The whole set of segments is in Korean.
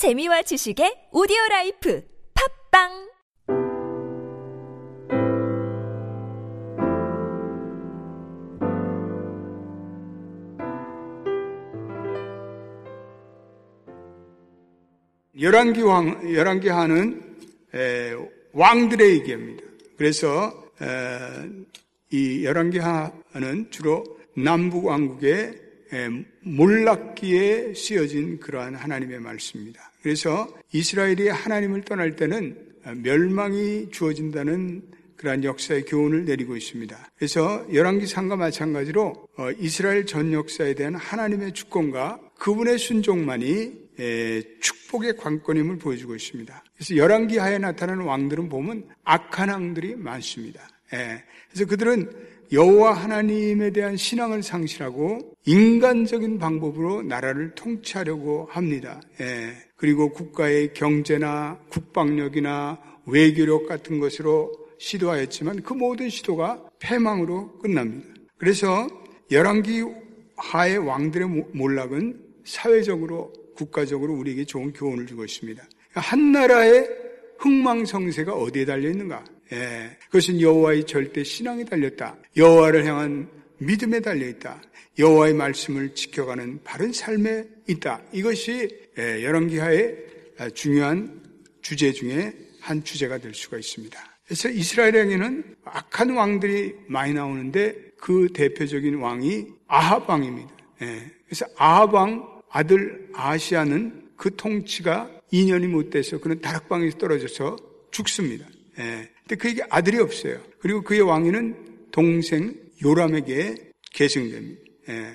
재미와 지식의 오디오 life 팟빵 열왕기 왕, 열왕기 하는 에, 왕들의 얘기입니다. 그래서 에, 이 열왕기 하는 주로 남북 왕국의 에, 몰락기에 쓰여진 그러한 하나님의 말씀입니다. 그래서 이스라엘이 하나님을 떠날 때는 멸망이 주어진다는 그러한 역사의 교훈을 내리고 있습니다. 그래서 열왕기상과 마찬가지로 어, 이스라엘 전 역사에 대한 하나님의 주권과 그분의 순종만이 축복의 관건임을 보여주고 있습니다. 그래서 열왕기하에 나타나는 왕들은 보면 악한 왕들이 많습니다. 그래서 그들은 여호와 하나님에 대한 신앙을 상실하고 인간적인 방법으로 나라를 통치하려고 합니다. 그리고 국가의 경제나 국방력이나 외교력 같은 것으로 시도하였지만 그 모든 시도가 패망으로 끝납니다. 그래서 열왕기 하의 왕들의 몰락은 사회적으로 국가적으로 우리에게 좋은 교훈을 주고 있습니다. 한 나라의 흥망성쇠가 어디에 달려 있는가? 예, 그것은 여호와의 절대 신앙에 달렸다. 여호와를 향한 믿음에 달려 있다. 여호와의 말씀을 지켜가는 바른 삶에 있다. 이것이 예, 열왕기하의 중요한 주제 중에 한 주제가 될 수가 있습니다. 그래서 이스라엘에게는 악한 왕들이 많이 나오는데 그 대표적인 왕이 아합 왕입니다. 예, 그래서 아합 왕 아들 아시아는 그 통치가 2년이 못 돼서 그는 다락방에서 떨어져서 죽습니다. 예. 근데 그에게 아들이 없어요. 그리고 그의 왕위는 동생 요람에게 계승됩니다. 예.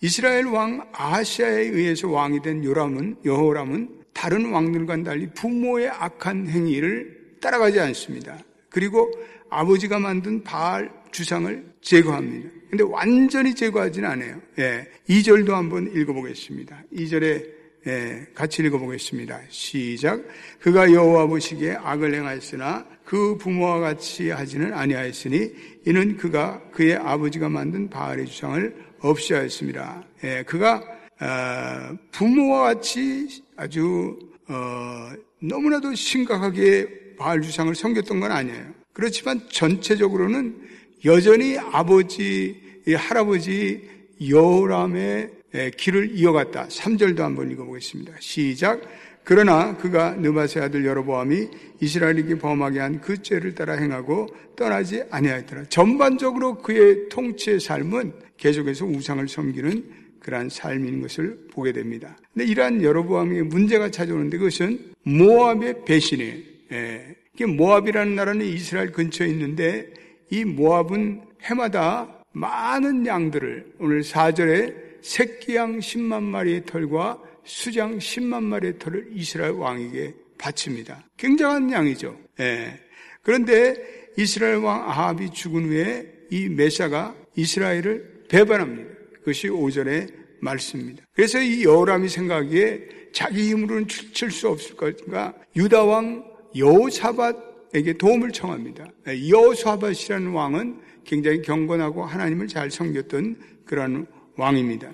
이스라엘 왕 아시아에 의해서 왕이 된 요람은 여호람은 다른 왕들과는 달리 부모의 악한 행위를 따라가지 않습니다. 그리고 아버지가 만든 바알 주상을 제거합니다. 근데 완전히 제거하지는 않아요. 예. 2절도 한번 읽어보겠습니다. 2절에 예, 같이 읽어보겠습니다. 시작. 그가 여호와 보시기에 악을 행하였으나 그 부모와 같이 하지는 아니하였으니 이는 그가 그의 아버지가 만든 바알의 주상을 없이 하였습니다. 예, 그가 어, 부모와 같이 아주 어, 너무나도 심각하게 바알 주상을 섬겼던 건 아니에요. 그렇지만 전체적으로는 여전히 아버지, 할아버지 여호람의 길을 이어갔다. 3절도 한번 읽어보겠습니다. 시작. 그러나 그가 느바세 아들 여로보암이 이스라엘에게 범하게 한 그 죄를 따라 행하고 떠나지 아니하였더라. 전반적으로 그의 통치의 삶은 계속해서 우상을 섬기는 그러한 삶인 것을 보게 됩니다. 근데 이러한 여로보암의 문제가 찾아오는데 그것은 모압의 배신이에요. 예. 모압이라는 나라는 이스라엘 근처에 있는데 이 모압은 해마다 많은 양들을 오늘 4절에 새끼양 10만 마리의 털과 수장 10만 마리의 털을 이스라엘 왕에게 바칩니다. 굉장한 양이죠. 예. 그런데 이스라엘 왕 아합이 죽은 후에 이 메사가 이스라엘을 배반합니다. 그것이 5절의 말씀입니다. 그래서 이 여호람이 생각하기에 자기 힘으로는 칠 수 없을 것인가 유다 왕 여호사밧 에게 도움을 청합니다. 여호수아밧이라는 왕은 굉장히 경건하고 하나님을 잘 섬겼던 그런 왕입니다.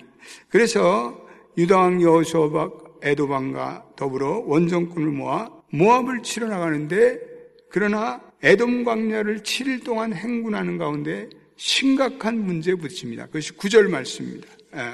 그래서 유다왕 여호수아밧 에도방과 더불어 원정군을 모아 모압을 치러 나가는데 그러나 에돔 광야를 7일 동안 행군하는 가운데 심각한 문제에 부딪힙니다. 그것이 구절 말씀입니다.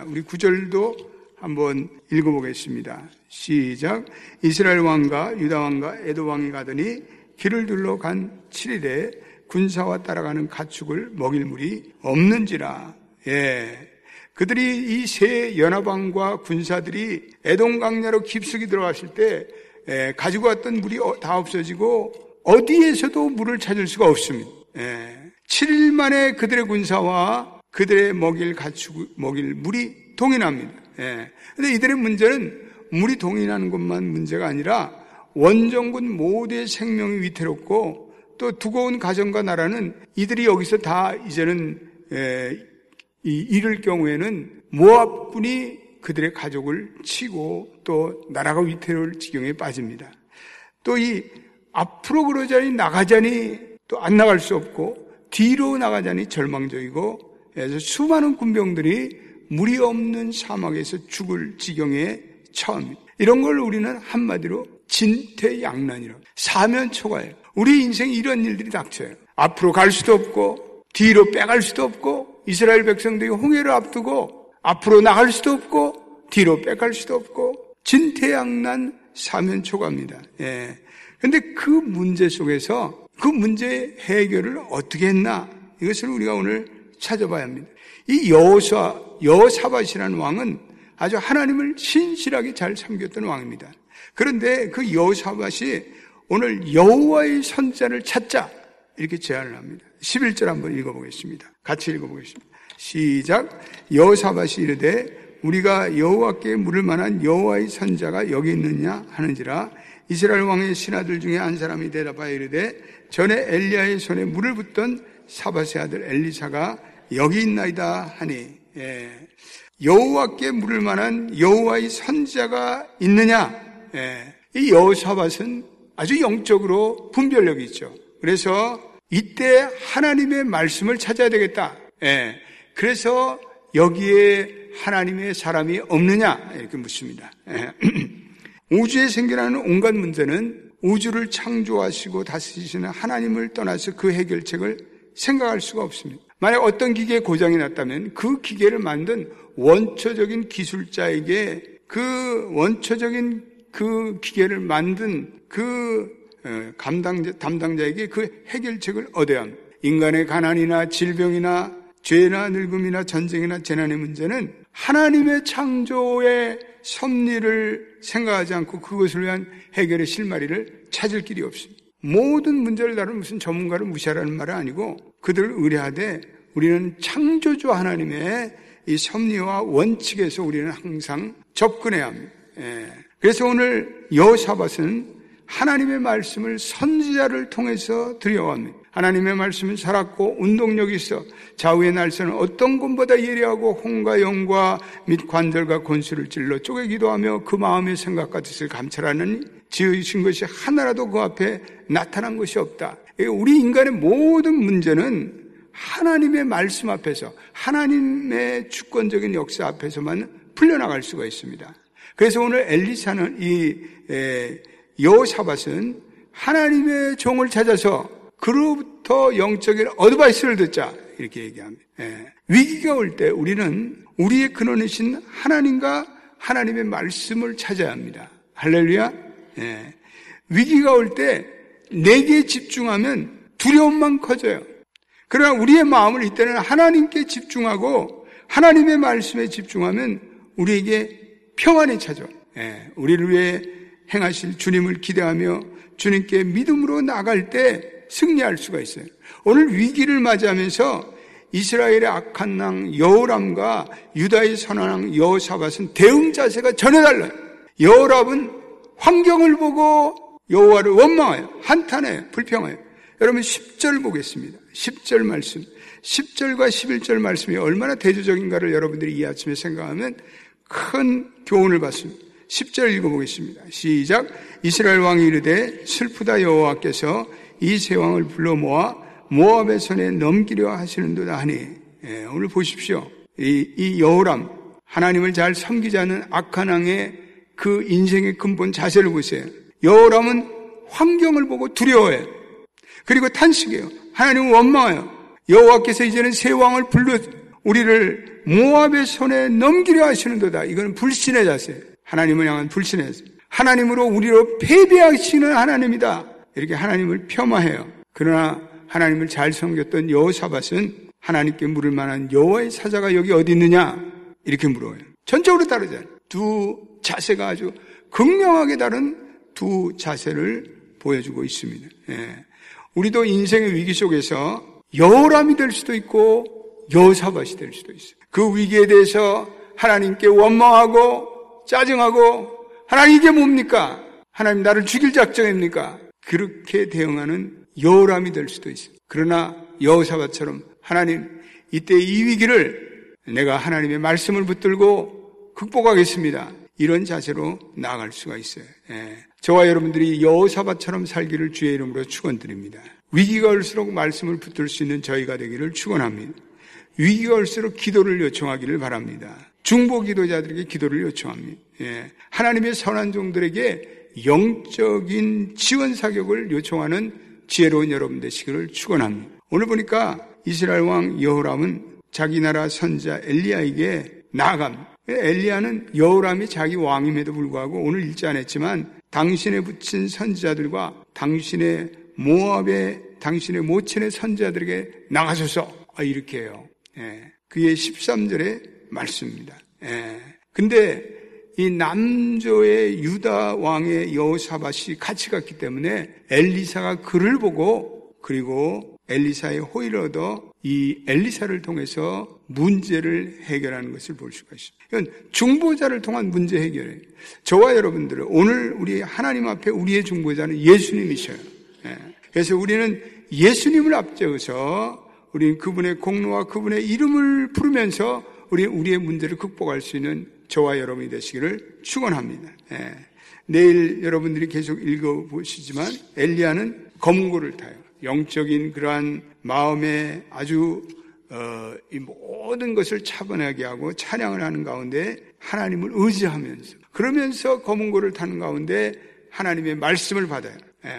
우리 구절도 한번 읽어보겠습니다. 시작. 이스라엘 왕과 유다 왕과 에도 왕이 가더니 길을 둘러 간 7일에 군사와 따라가는 가축을 먹일 물이 없는지라. 예. 그들이 이 세 연합왕과 군사들이 애동 강야로 깊숙이 들어갔을 때 예, 가지고 왔던 물이 어, 다 없어지고 어디에서도 물을 찾을 수가 없습니다. 예. 7일 만에 그들의 군사와 그들의 먹일 가축 먹일 물이 동인합니다. 예. 근데 이들의 문제는 물이 동인하는 것만 문제가 아니라 원정군 모두의 생명이 위태롭고 또온 가정과 나라는 이들이 여기서 다 이제는 에, 이럴 경우에는 모압군이 그들의 가족을 치고 또 나라가 위태로울 지경에 빠집니다. 또 이 앞으로 그러자니 나가자니 또 안 나갈 수 없고 뒤로 나가자니 절망적이고 그래서 수많은 군병들이 물이 없는 사막에서 죽을 지경에 처음. 이런 걸 우리는 한마디로 진퇴양난이라고. 사면초가예요. 우리 인생에 이런 일들이 닥쳐요. 앞으로 갈 수도 없고, 뒤로 빼갈 수도 없고, 이스라엘 백성들이 홍해를 앞두고, 앞으로 나갈 수도 없고, 뒤로 빼갈 수도 없고, 진퇴양난 사면초가입니다. 예. 근데 그 문제 속에서 그 문제 해결을 어떻게 했나? 이것을 우리가 오늘 찾아봐야 합니다. 이 여호사, 여사밭이라는 왕은 아주 하나님을 신실하게 잘 섬겼던 왕입니다. 그런데 그 여호사밭이 오늘 여호와의 선자를 찾자 이렇게 제안을 합니다. 11절 한번 읽어보겠습니다. 같이 읽어보겠습니다. 시작. 여호사밭이 이르되 우리가 여호와께 물을 만한 여호와의 선자가 여기 있느냐 하는지라 이스라엘 왕의 신하들 중에 한 사람이 대답하여 이르되 전에 엘리야의 손에 물을 붓던 사바세 아들 엘리사가 여기 있나이다 하니 예. 여호와께 물을 만한 여호와의 선자가 있느냐 예. 이 여호사밧은 아주 영적으로 분별력이 있죠. 그래서 이때 하나님의 말씀을 찾아야 되겠다. 예. 그래서 여기에 하나님의 사람이 없느냐 이렇게 묻습니다. 예. 우주에 생겨나는 온갖 문제는 우주를 창조하시고 다스리시는 하나님을 떠나서 그 해결책을 생각할 수가 없습니다. 만약 어떤 기계에 고장이 났다면 그 기계를 만든 원초적인 기술자에게 그 원초적인 그 기계를 만든 그 어, 감당자, 담당자에게 그 해결책을 얻어야 합니다. 인간의 가난이나 질병이나 죄나 늙음이나 전쟁이나 재난의 문제는 하나님의 창조의 섭리를 생각하지 않고 그것을 위한 해결의 실마리를 찾을 길이 없습니다. 모든 문제를 다루는 무슨 전문가를 무시하라는 말은 아니고 그들을 의뢰하되 우리는 창조주 하나님의 이 섭리와 원칙에서 우리는 항상 접근해야 합니다. 예. 그래서 오늘 여사밧은 하나님의 말씀을 선지자를 통해서 드려옵니다. 하나님의 말씀은 살았고 운동력이 있어 좌우의 날선은 어떤 것보다 예리하고 홍과 영과 및 관절과 권수를 찔러 쪼개기도 하며 그 마음의 생각과 뜻을 감찰하는 지으신 것이 하나라도 그 앞에 나타난 것이 없다. 우리 인간의 모든 문제는 하나님의 말씀 앞에서 하나님의 주권적인 역사 앞에서만 풀려나갈 수가 있습니다. 그래서 오늘 엘리사는 이 여사밧은 하나님의 종을 찾아서 그로부터 영적인 어드바이스를 듣자 이렇게 얘기합니다. 예. 위기가 올 때 우리는 우리의 근원이신 하나님과 하나님의 말씀을 찾아야 합니다. 할렐루야. 예. 위기가 올 때 내게 집중하면 두려움만 커져요. 그러나 우리의 마음을 이때는 하나님께 집중하고 하나님의 말씀에 집중하면 우리에게 평안이 찾아. 예. 우리를 위해 행하실 주님을 기대하며 주님께 믿음으로 나갈 때 승리할 수가 있어요. 오늘 위기를 맞이하면서 이스라엘의 악한 낭 여호람과 유다의 선한 여호사밧은 대응 자세가 전혀 달라요. 여호람은 환경을 보고 여호와를 원망해요. 한탄해요. 불평해요. 여러분 10절 보겠습니다. 10절 말씀. 10절과 11절 말씀이 얼마나 대조적인가를 여러분들이 이 아침에 생각하면 큰 교훈을 받습니다. 10절 읽어보겠습니다. 시작. 이스라엘 왕이 이르되 슬프다 여호와께서 이세 왕을 불러 모아 모압의 손에 넘기려 하시는도다 하니 예, 오늘 보십시오. 이, 이 여호람 하나님을 잘 섬기지 않는 악한 왕의 그 인생의 근본 자세를 보세요. 여호람은 환경을 보고 두려워해요. 그리고 탄식해요. 하나님은 원망해요. 여호와께서 이제는 세 왕을 불러 우리를 모압의 손에 넘기려 하시는도다. 이건 불신의 자세예요. 하나님을 향한 불신에서 하나님으로 우리로 패배하시는 하나님이다. 이렇게 하나님을 폄하해요. 그러나 하나님을 잘 섬겼던 여호사밧은 하나님께 물을 만한 여호와의 사자가 여기 어디 있느냐 이렇게 물어요. 전적으로 다르잖아요. 두 자세가 아주 극명하게 다른 두 자세를 보여주고 있습니다. 예. 우리도 인생의 위기 속에서 여호람이 될 수도 있고 여호사밧이 될 수도 있어요. 그 위기에 대해서 하나님께 원망하고 짜증하고 하나님 이게 뭡니까? 하나님 나를 죽일 작정입니까? 그렇게 대응하는 여호람이 될 수도 있어요. 그러나 여호사밧처럼 하나님 이때 이 위기를 내가 하나님의 말씀을 붙들고 극복하겠습니다. 이런 자세로 나아갈 수가 있어요. 예. 저와 여러분들이 여호사밧처럼 살기를 주의 이름으로 축원드립니다. 위기가 올수록 말씀을 붙들 수 있는 저희가 되기를 축원합니다. 위기가 올수록 기도를 요청하기를 바랍니다. 중보 기도자들에게 기도를 요청합니다. 예. 하나님의 선한 종들에게 영적인 지원 사격을 요청하는 지혜로운 여러분 되시기를 축원합니다. 오늘 보니까 이스라엘 왕 여호람은 자기 나라 선자 엘리야에게 나아갑니다. 엘리야는 여호람이 자기 왕임에도 불구하고 오늘 읽지 않았지만 당신의 붙인 선지자들과 당신의 모압의 당신의 모친의 선지자들에게 나가셔서 아, 이렇게 해요. 예. 그의 13절의 말씀입니다. 예. 근데 이 남조의 유다 왕의 여호사밧이 같이 갔기 때문에 엘리사가 그를 보고 그리고 엘리사의 호의를 얻어 이 엘리사를 통해서 문제를 해결하는 것을 볼 수가 있습니다. 이건 중보자를 통한 문제 해결이에요. 저와 여러분들은 오늘 우리 하나님 앞에 우리의 중보자는 예수님이셔요. 예. 그래서 우리는 예수님을 앞세워서 우리는 그분의 공로와 그분의 이름을 부르면서 우리 우리의 문제를 극복할 수 있는 저와 여러분이 되시기를 축원합니다. 예. 내일 여러분들이 계속 읽어 보시지만 엘리야는 검고를 타요. 영적인 그러한 마음에 아주 어, 이 모든 것을 차분하게 하고 찬양을 하는 가운데 하나님을 의지하면서 그러면서 검은고를 타는 가운데 하나님의 말씀을 받아요. 예,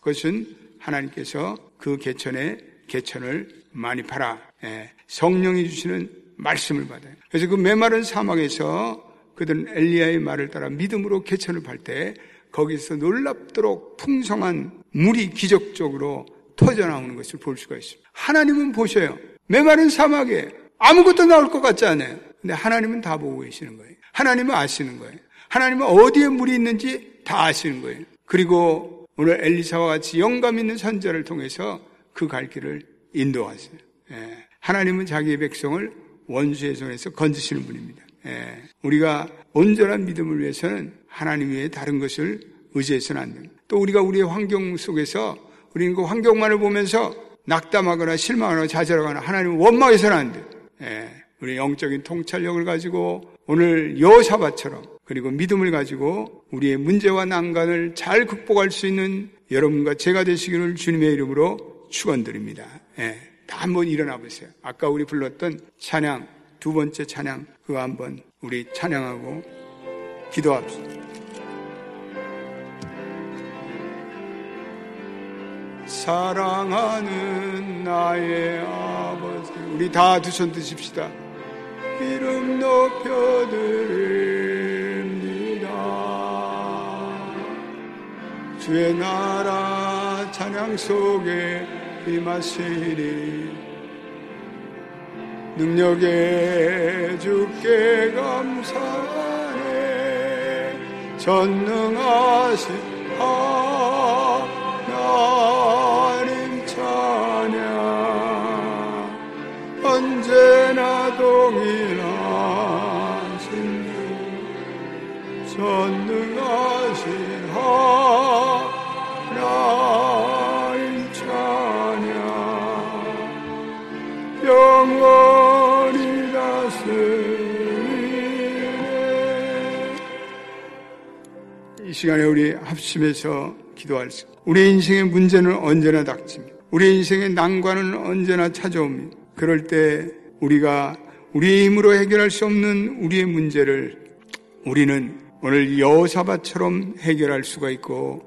그것은 하나님께서 그 개천에 개천을 많이 팔아 예, 성령이 주시는 말씀을 받아요. 그래서 그 메마른 사막에서 그들은 엘리야의 말을 따라 믿음으로 개천을 팔 때 거기서 놀랍도록 풍성한 물이 기적적으로 터져 나오는 것을 볼 수가 있습니다. 하나님은 보셔요. 메마른 사막에 아무것도 나올 것 같지 않아요. 근데 하나님은 다 보고 계시는 거예요. 하나님은 아시는 거예요. 하나님은 어디에 물이 있는지 다 아시는 거예요. 그리고 오늘 엘리사와 같이 영감 있는 선자를 통해서 그 갈 길을 인도하세요. 예. 하나님은 자기의 백성을 원수의 손에서 건지시는 분입니다. 예. 우리가 온전한 믿음을 위해서는 하나님 외에 다른 것을 의지해서는 안 됩니다. 또 우리가 우리의 환경 속에서 우리는 그 환경만을 보면서 낙담하거나 실망하거나 좌절하거나 하나님을 원망해서는 안 돼. 예, 우리 영적인 통찰력을 가지고 오늘 여사바처럼 그리고 믿음을 가지고 우리의 문제와 난관을 잘 극복할 수 있는 여러분과 제가 되시기를 주님의 이름으로 축원드립니다. 예, 다 한번 일어나 보세요. 아까 우리 불렀던 찬양 두 번째 찬양 그거 한번 우리 찬양하고 기도합시다. 사랑하는 나의 아버지 우리 다 두 손 드십시다 이름 높여드립니다 주의 나라 찬양 속에 임하시리 능력에 주께 감사해 전능하신 시간에 우리 합심해서 기도할 수 우리 인생의 문제는 언제나 닥칩니다. 우리 인생의 난관은 언제나 찾아옵니다. 그럴 때 우리가 우리의 힘으로 해결할 수 없는 우리의 문제를 우리는 오늘 여호사밧처럼 해결할 수가 있고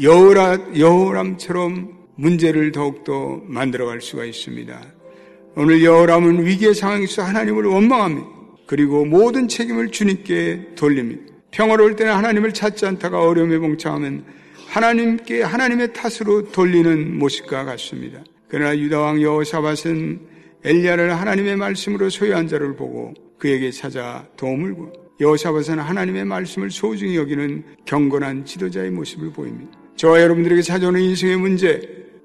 여호라, 여호람처럼 문제를 더욱더 만들어갈 수가 있습니다. 오늘 여호람은 위기의 상황에서 하나님을 원망합니다. 그리고 모든 책임을 주님께 돌립니다. 평화로울 때는 하나님을 찾지 않다가 어려움에 봉착하면 하나님께 하나님의 탓으로 돌리는 모습과 같습니다. 그러나 유다왕 여호사밧은 엘리야를 하나님의 말씀으로 소유한 자를 보고 그에게 찾아 도움을 구하. 여호사밧은 하나님의 말씀을 소중히 여기는 경건한 지도자의 모습을 보입니다. 저와 여러분들에게 찾아오는 인생의 문제,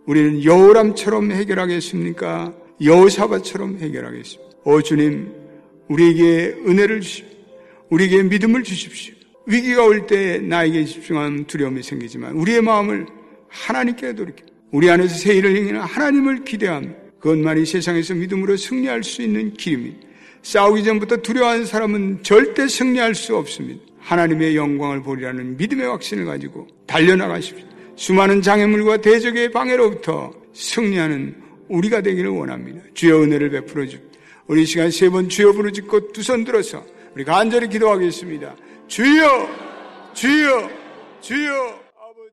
우리는 여호람처럼 해결하겠습니까? 여호사밧처럼 해결하겠습니다. 오 주님, 우리에게 은혜를 주십시오. 우리에게 믿음을 주십시오. 위기가 올 때 나에게 집중하는 두려움이 생기지만 우리의 마음을 하나님께 돌이켜 우리 안에서 새 일을 행하는 하나님을 기대하며 그것만이 세상에서 믿음으로 승리할 수 있는 길입니다. 싸우기 전부터 두려워하는 사람은 절대 승리할 수 없습니다. 하나님의 영광을 보리라는 믿음의 확신을 가지고 달려나가십시오. 수많은 장애물과 대적의 방해로부터 승리하는 우리가 되기를 원합니다. 주여 은혜를 베풀어 주. 우리 시간 세 번 주여 부르짖고 두 손 들어서 우리 간절히 기도하겠습니다. 주여, 주여, 주여.